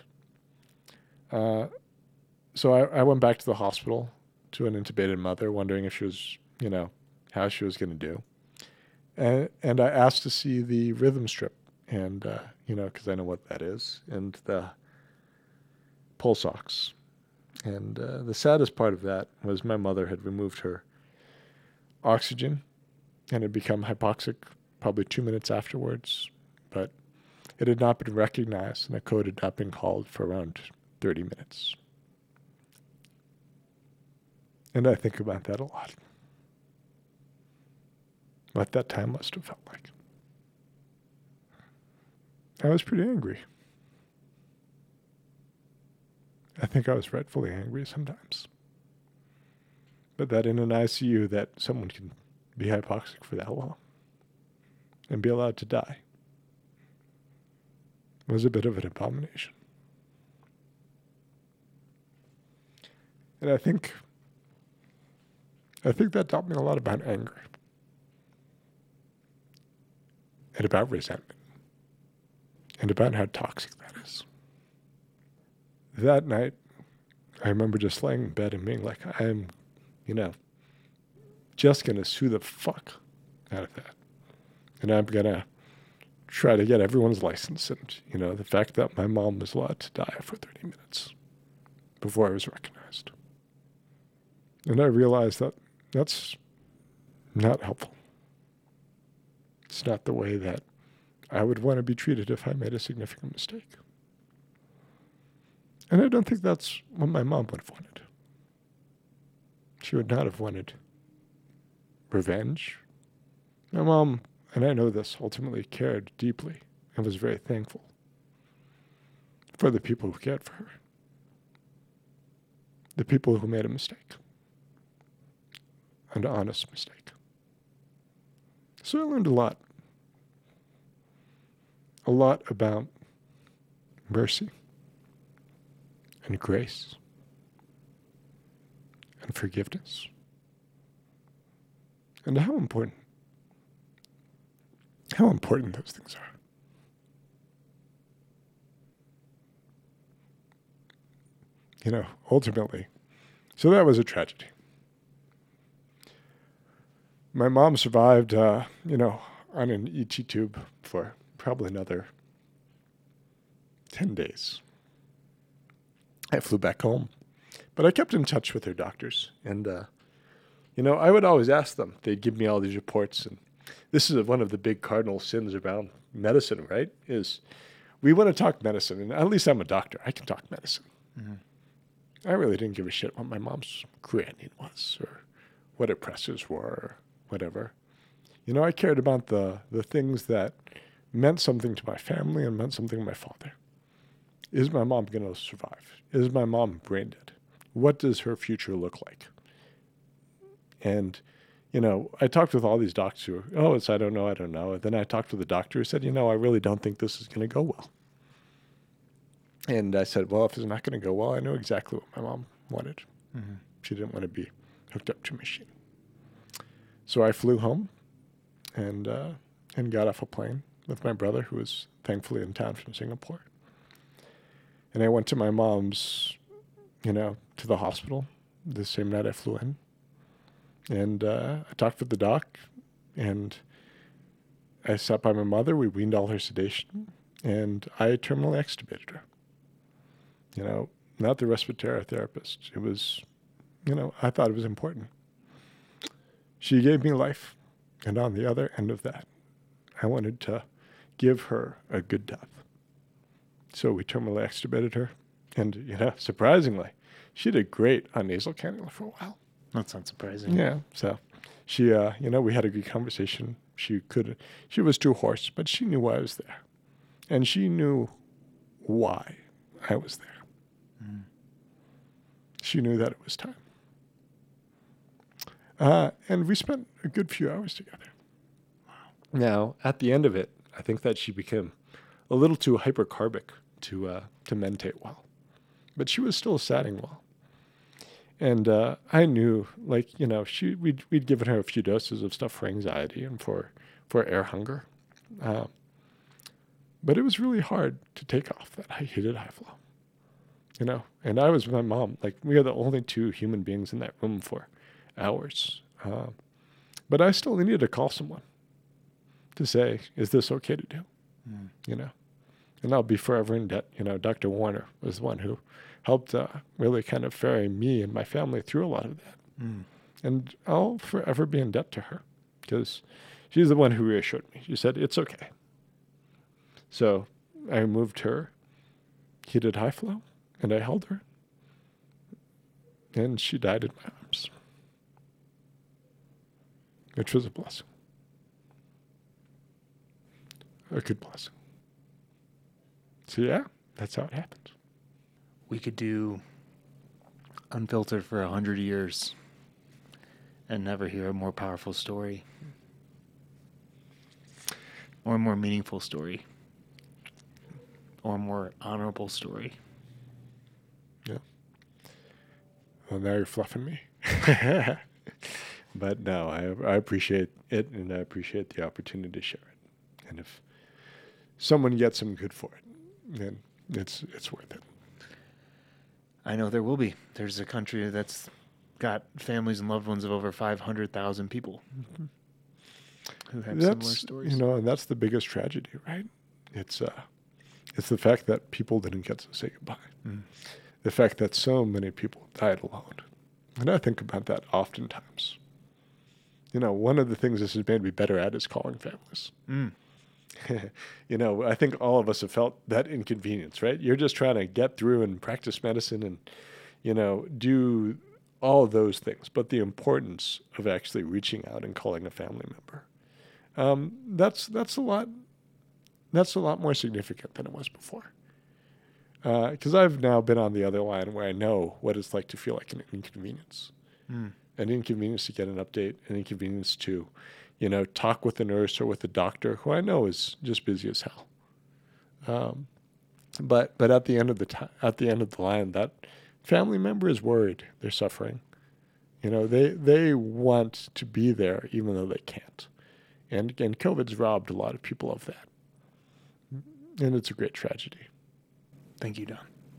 Uh, so I, I went back to the hospital to an intubated mother, wondering if she was, you know, how she was going to do. And, and I asked to see the rhythm strip, and, uh, you know, because I know what that is, and the pulse ox. And uh, the saddest part of that was my mother had removed her oxygen and had become hypoxic probably two minutes afterwards, but it had not been recognized, and a code had not been called for around 30 minutes. And I think about that a lot. What that time must have felt like. I was pretty angry. I think I was rightfully angry sometimes. But that in an ICU that someone can be hypoxic for that long and be allowed to die was a bit of an abomination. And I think I think that taught me a lot about anger and about resentment and about how toxic that is. That night, I remember just laying in bed and being like, I'm, you know, just going to sue the fuck out of that. And I'm going to try to get everyone's license. And, you know, the fact that my mom was allowed to die for 30 minutes before I was recognized. And I realized that that's not helpful. It's not the way that I would want to be treated if I made a significant mistake. And I don't think that's what my mom would have wanted. She would not have wanted revenge. My mom, and I know this, ultimately cared deeply and was very thankful for the people who cared for her, the people who made a mistake. an honest mistake. So I learned a lot. A lot about mercy and grace and forgiveness and how important how important those things are. You know, ultimately. So that was a tragedy. My mom survived, uh, you know, on an ET tube for probably another 10 days. I flew back home, but I kept in touch with her doctors. And, uh, you know, I would always ask them. They'd give me all these reports. And this is one of the big cardinal sins around medicine, right? Is we want to talk medicine. And at least I'm a doctor. I can talk medicine. Mm-hmm. I really didn't give a shit what my mom's creatinine was or what her pressures were or whatever. You know, I cared about the, the things that meant something to my family and meant something to my father. Is my mom going to survive? Is my mom brain dead? What does her future look like? And, you know, I talked with all these doctors who, oh, it's I don't know, I don't know. And then I talked with the doctor who said, you know, I really don't think this is going to go well. And I said, well, if it's not going to go well, I know exactly what my mom wanted. Mm-hmm. She didn't want to be hooked up to a machine. So I flew home and uh, and got off a plane with my brother, who was thankfully in town from Singapore. And I went to my mom's, you know, to the hospital the same night I flew in. And uh, I talked with the doc, and I sat by my mother. We weaned all her sedation, and I terminally extubated her you know, not the respiratory therapist. It was, you know, I thought it was important. She gave me life. And on the other end of that, I wanted to give her a good death. So we terminally extubated her. And, you know, surprisingly, she did great on nasal cannula for a while. That's not surprising. Yeah. So she, uh, you know, we had a good conversation. She could, she was too hoarse, but she knew why I was there. And she knew why I was there. Mm. She knew that it was time. Uh, and we spent a good few hours together. Wow. Now, at the end of it, I think that she became a little too hypercarbic to uh, to mentate well, but she was still satting well. And uh, I knew, like you know, she we'd we'd given her a few doses of stuff for anxiety and for for air hunger, uh, but it was really hard to take off that heated high flow you know. And I was with my mom. Like we are the only two human beings in that room for hours. Uh, but I still needed to call someone to say, "Is this okay to do?" Mm. You know. And I'll be forever in debt. You know, Dr. Warner was the one who helped uh, really kind of ferry me and my family through a lot of that. Mm. And I'll forever be in debt to her because she's the one who reassured me. She said, It's okay. So I moved her heated high flow and I held her. And she died in my arms, which was a blessing. A good blessing. So, yeah, that's how it happens. We could do unfiltered for a hundred years and never hear a more powerful story or a more meaningful story or a more honorable story. Yeah. Well, now you're fluffing me. but no, I, I appreciate it and I appreciate the opportunity to share it. And if someone gets some good for it, then it's it's worth it. I know there will be. There's a country that's got families and loved ones of over 500,000 people mm-hmm. who have that's, similar stories. You know, and that's the biggest tragedy, right? It's uh, it's the fact that people didn't get to say goodbye. Mm the fact that so many people died alone. And I think about that oftentimes. You know, one of the things this has made me better at is calling families. Mm. you know, I think all of us have felt that inconvenience, right? You're just trying to get through and practice medicine and, you know, do all those things. But the importance of actually reaching out and calling a family member, um, that's that's a lot. That's a lot more significant than it was before because uh, I've now been on the other line where I know what it's like to feel like an inconvenience. Mm. an inconvenience to get an update, an inconvenience to, you know, talk with a nurse or with a doctor who I know is just busy as hell. Um, but but at the end of the time, at the end of the line, that family member is worried. They're suffering. You know, they they want to be there even though they can't. And and COVID's robbed a lot of people of that. And it's a great tragedy. Thank you, Don.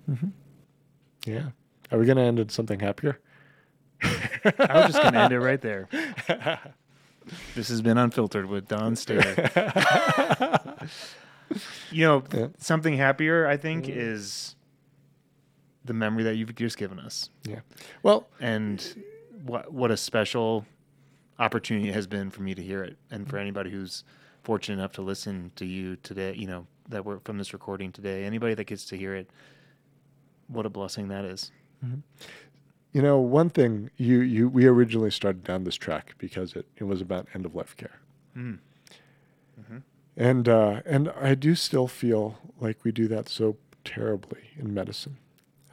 Mm-hmm. Yeah. Are we going to end on something happier? I was just going to end it right there. This has been Unfiltered with Don Stader. you know, Yeah. something happier, I think, Mm. is the memory that you've just given us. Yeah. Well, And what what a special opportunity it has been for me to hear it and for anybody who's fortunate enough to listen to you today, you know, that we're from this recording today. Anybody that gets to hear it, what a blessing that is. You know, one thing you you we originally started down this track because it, it was about end of life care. Mm. And uh, and I do still feel like we do that so terribly in medicine.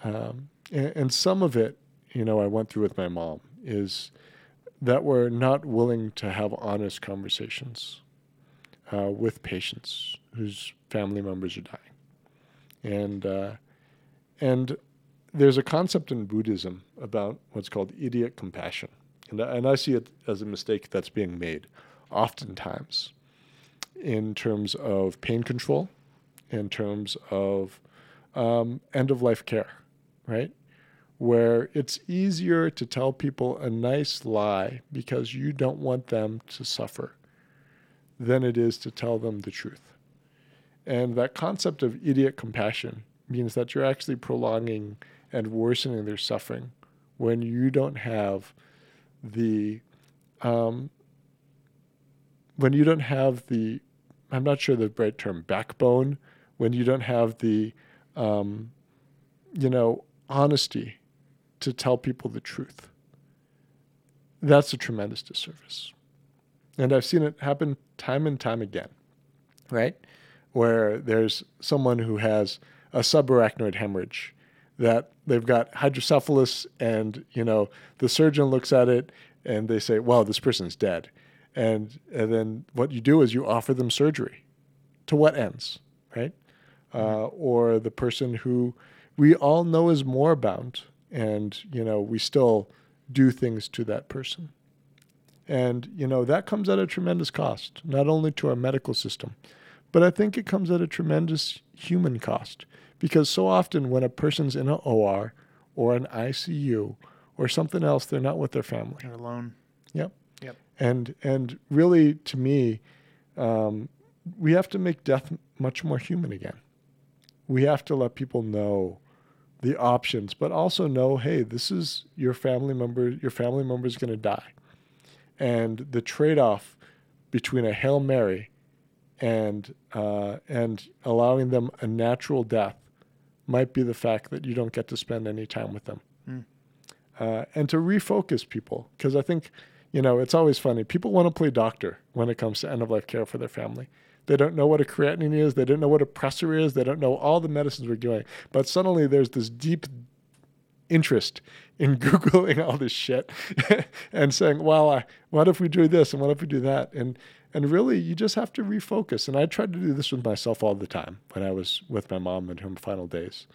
Um, and, and some of it, you know, I went through with my mom is that we're not willing to have honest conversations uh, with patients whose family members are dying. And uh, and there's a concept in Buddhism about what's called idiot compassion, and I- and I see it as a mistake that's being made, oftentimes, in terms of pain control, in terms of um, end of life care, right? Where it's easier to tell people a nice lie because you don't want them to suffer than it is to tell them the truth. And that concept of idiot compassion means that you're actually prolonging and worsening their suffering when you don't have the um, when you don't have the I'm not sure the right term backbone when you don't have the um, you know honesty to tell people the truth. That's a tremendous disservice, and I've seen it happen time and time again, right? Where there's someone who has a subarachnoid hemorrhage that they've got hydrocephalus and you know the surgeon looks at it and they say well this person's dead. And, and then what you do is you offer them surgery. To what ends right? Uh, or the person who we all know is moribund and you know we still do things to that person. And you know that comes at a tremendous cost not only to our medical system but i think it comes at a tremendous human cost because so often when a person's in an OR or an ICU or something else, they're not with their family. You're alone. Yep. Yep. And and really, to me, um, we have to make death much more human again. We have to let people know the options, but also know, hey, this is your family member. Your family member is going to die, and the trade-off between a hail mary and uh, and allowing them a natural death might be the fact that you don't get to spend any time with them. Mm. Uh, and to refocus people, because I think, you know, it's always funny. People want to play doctor when it comes to end of life care for their family. They don't know what a creatinine is. They don't know what a pressor is. They don't know all the medicines we're doing. But suddenly there's this deep interest in Googling all this shit and saying, well, I, what if we do this and what if we do that? And and really, you just have to refocus. And I tried to do this with myself all the time when I was with my mom in her final days.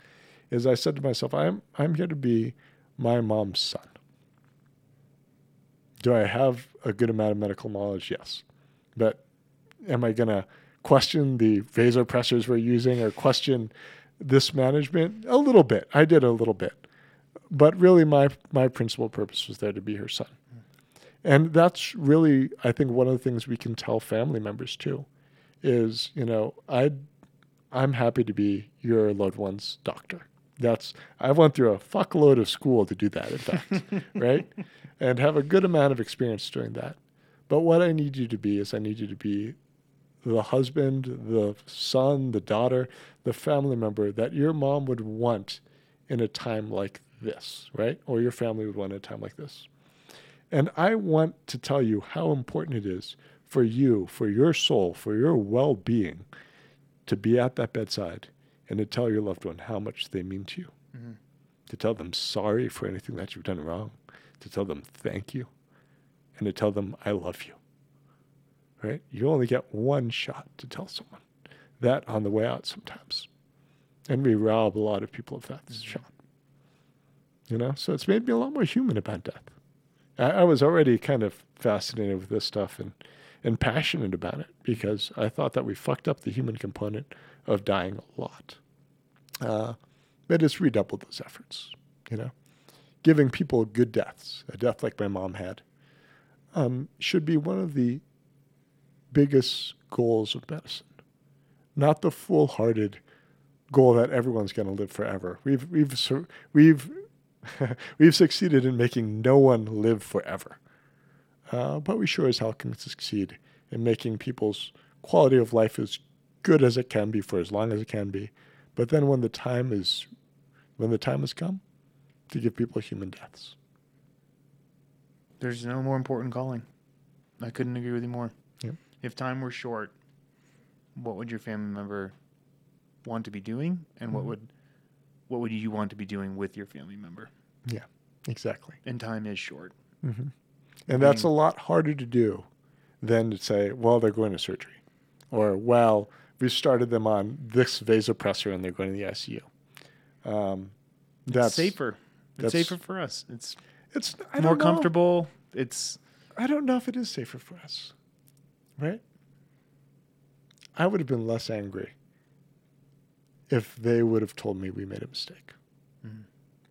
Is I said to myself, I'm I'm here to be my mom's son. Do I have a good amount of medical knowledge? Yes. But am I going to question the vasopressors we're using or question this management? A little bit. I did a little bit. But really, my, my principal purpose was there to be her son. And that's really, I think, one of the things we can tell family members too is, you know, I, I'm happy to be your loved one's doctor. That's I went through a fuckload of school to do that, in fact, right? And have a good amount of experience doing that. But what I need you to be is I need you to be the husband, the son, the daughter, the family member that your mom would want in a time like this, right? Or your family would want in a time like this. And I want to tell you how important it is for you, for your soul, for your well being, to be at that bedside and to tell your loved one how much they mean to you. Mhm. To tell them sorry for anything that you've done wrong. to tell them thank you and to tell them I love you. Right? You only get one shot to tell someone that on the way out sometimes. And we rob a lot of people of that shot. You know, so it's made me a lot more human about death. I, I was already kind of fascinated with this stuff and, and passionate about it because I thought that we fucked up the human component of dying a lot. Uh, but it's redoubled those efforts, you know. Giving people good deaths, a death like my mom had, um, should be one of the biggest goals of medicine. Not the full-hearted goal that everyone's going to live forever. We've we've we've we've succeeded in making no one live forever, uh, but we sure as hell can succeed in making people's quality of life as good as it can be for as long as it can be. But then when the time is when the time has come, to give people human deaths. There's no more important calling. I couldn't agree with you more. Yep. If time were short, what would your family member want to be doing, and what Mhm. would what would you want to be doing with your family member? Yeah, exactly. And time is short. hmm And that's a lot harder to do than to say, well, they're going to surgery, or well, we started them on this vasopressor and they're going to the ICU. Um, that's it's safer. It's safer for us. It's It's I more comfortable. It's I don't know if it is safer for us, right? I would have been less angry if they would have told me we made a mistake.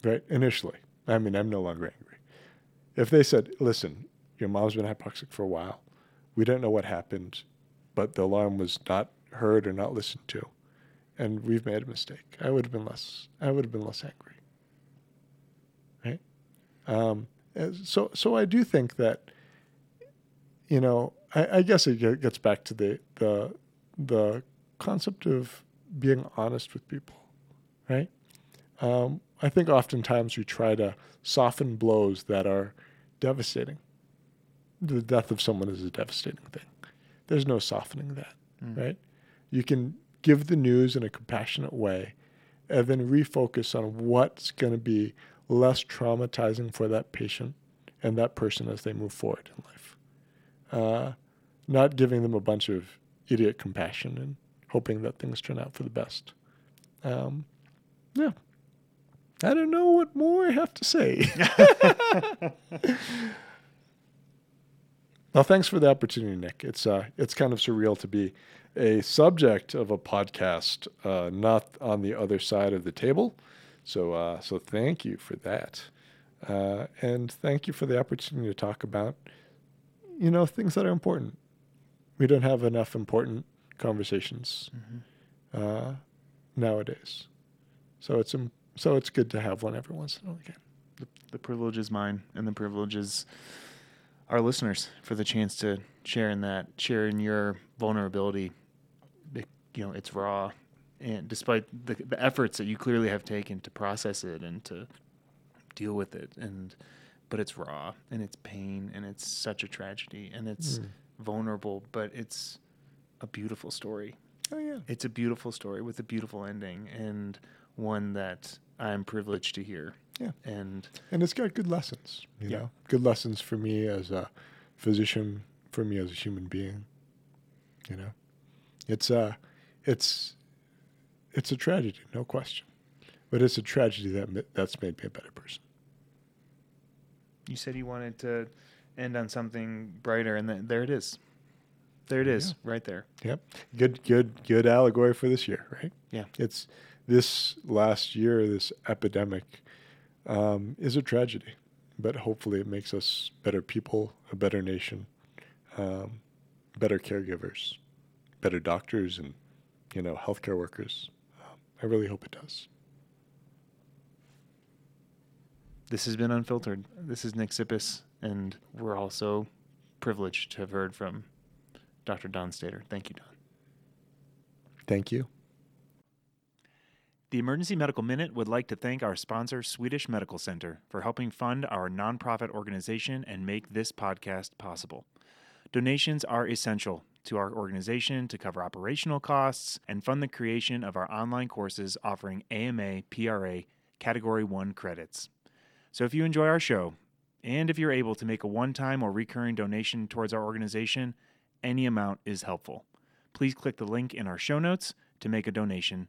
Right? Initially, I mean, I'm no longer angry. If they said, "Listen, your mom's been hypoxic for a while. We don't know what happened, but the alarm was not heard or not listened to, and we've made a mistake," I would have been less. I would have been less angry, right? Um, so, so I do think that you know, I, I guess it gets back to the the the concept of being honest with people, right? Um, I think oftentimes we try to soften blows that are devastating. The death of someone is a devastating thing. There's no softening that, Mm. right? You can give the news in a compassionate way, and then refocus on what's going to be less traumatizing for that patient and that person as they move forward in life uh, not giving them a bunch of idiot compassion and hoping that things turn out for the best. Um, yeah. I don't know what more I have to say. well, thanks for the opportunity, Nick. It's uh, it's kind of surreal to be a subject of a podcast, uh, not on the other side of the table. So, uh, so thank you for that, uh, and thank you for the opportunity to talk about you know things that are important. We don't have enough important conversations Mhm. uh, nowadays, so it's im- so it's good to have one every once in a while again. the, the privilege is mine, and the privilege is our listeners for the chance to share in that, share in your vulnerability. It- you know, it's raw, and despite the, the efforts that you clearly have taken to process it and to deal with it, and but it's raw and it's pain and it's such a tragedy and it's Mm. vulnerable, but it's a beautiful story. Oh yeah, It's a beautiful story with a beautiful ending and one that I'm privileged to hear. Yeah. And and it's got good lessons. You Yeah. know, good lessons for me as a physician, for me as a human being. You know, it's uh it's it's a tragedy, no question, but it's a tragedy that that's made me a better person. you said you wanted to end on something brighter, and th- there it is. There it is, There you is, right there. Yep. Good, good, good allegory for this year, right? Yeah. It's this last year, this epidemic um, is a tragedy, but hopefully it makes us better people, a better nation, um, better caregivers, better doctors, and you know, healthcare workers. Um, I really hope it does. This has been Unfiltered. This is Nick Tsipis, and we're also privileged to have heard from Dr. Don Stader. Thank you, Don. Thank you. The Emergency Medical Minute would like to thank our sponsor, Swedish Medical Center, for helping fund our nonprofit organization and make this podcast possible. Donations are essential to our organization to cover operational costs and fund the creation of our online courses offering AMA PRA Category 1 credits. So if you enjoy our show, And if you're able to make a one time or recurring donation towards our organization, any amount is helpful. Please click the link in our show notes to make a donation.